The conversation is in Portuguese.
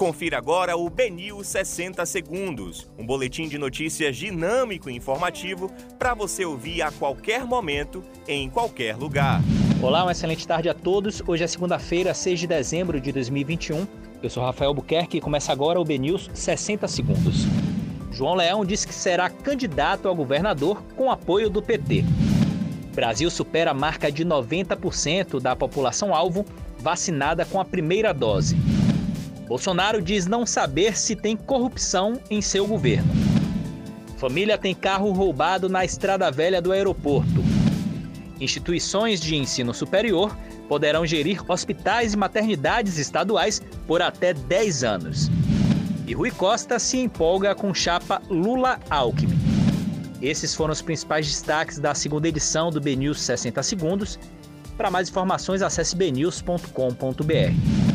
Confira agora o Benil 60 Segundos, um boletim de notícias dinâmico e informativo para você ouvir a qualquer momento, em qualquer lugar. Olá, uma excelente tarde a todos. Hoje é segunda-feira, 6 de dezembro de 2021. Eu sou Rafael Buquerque e começa agora o BNews 60 Segundos. João Leão disse que será candidato a governador com apoio do PT. Brasil supera a marca de 90% da população alvo vacinada com a primeira dose. Bolsonaro diz não saber se tem corrupção em seu governo. Família tem carro roubado na estrada velha do aeroporto. Instituições de ensino superior poderão gerir hospitais e maternidades estaduais por até 10 anos. E Rui Costa se empolga com chapa Lula-Alckmin. Esses foram os principais destaques da segunda edição do BNews 60 Segundos. Para mais informações, acesse bnews.com.br.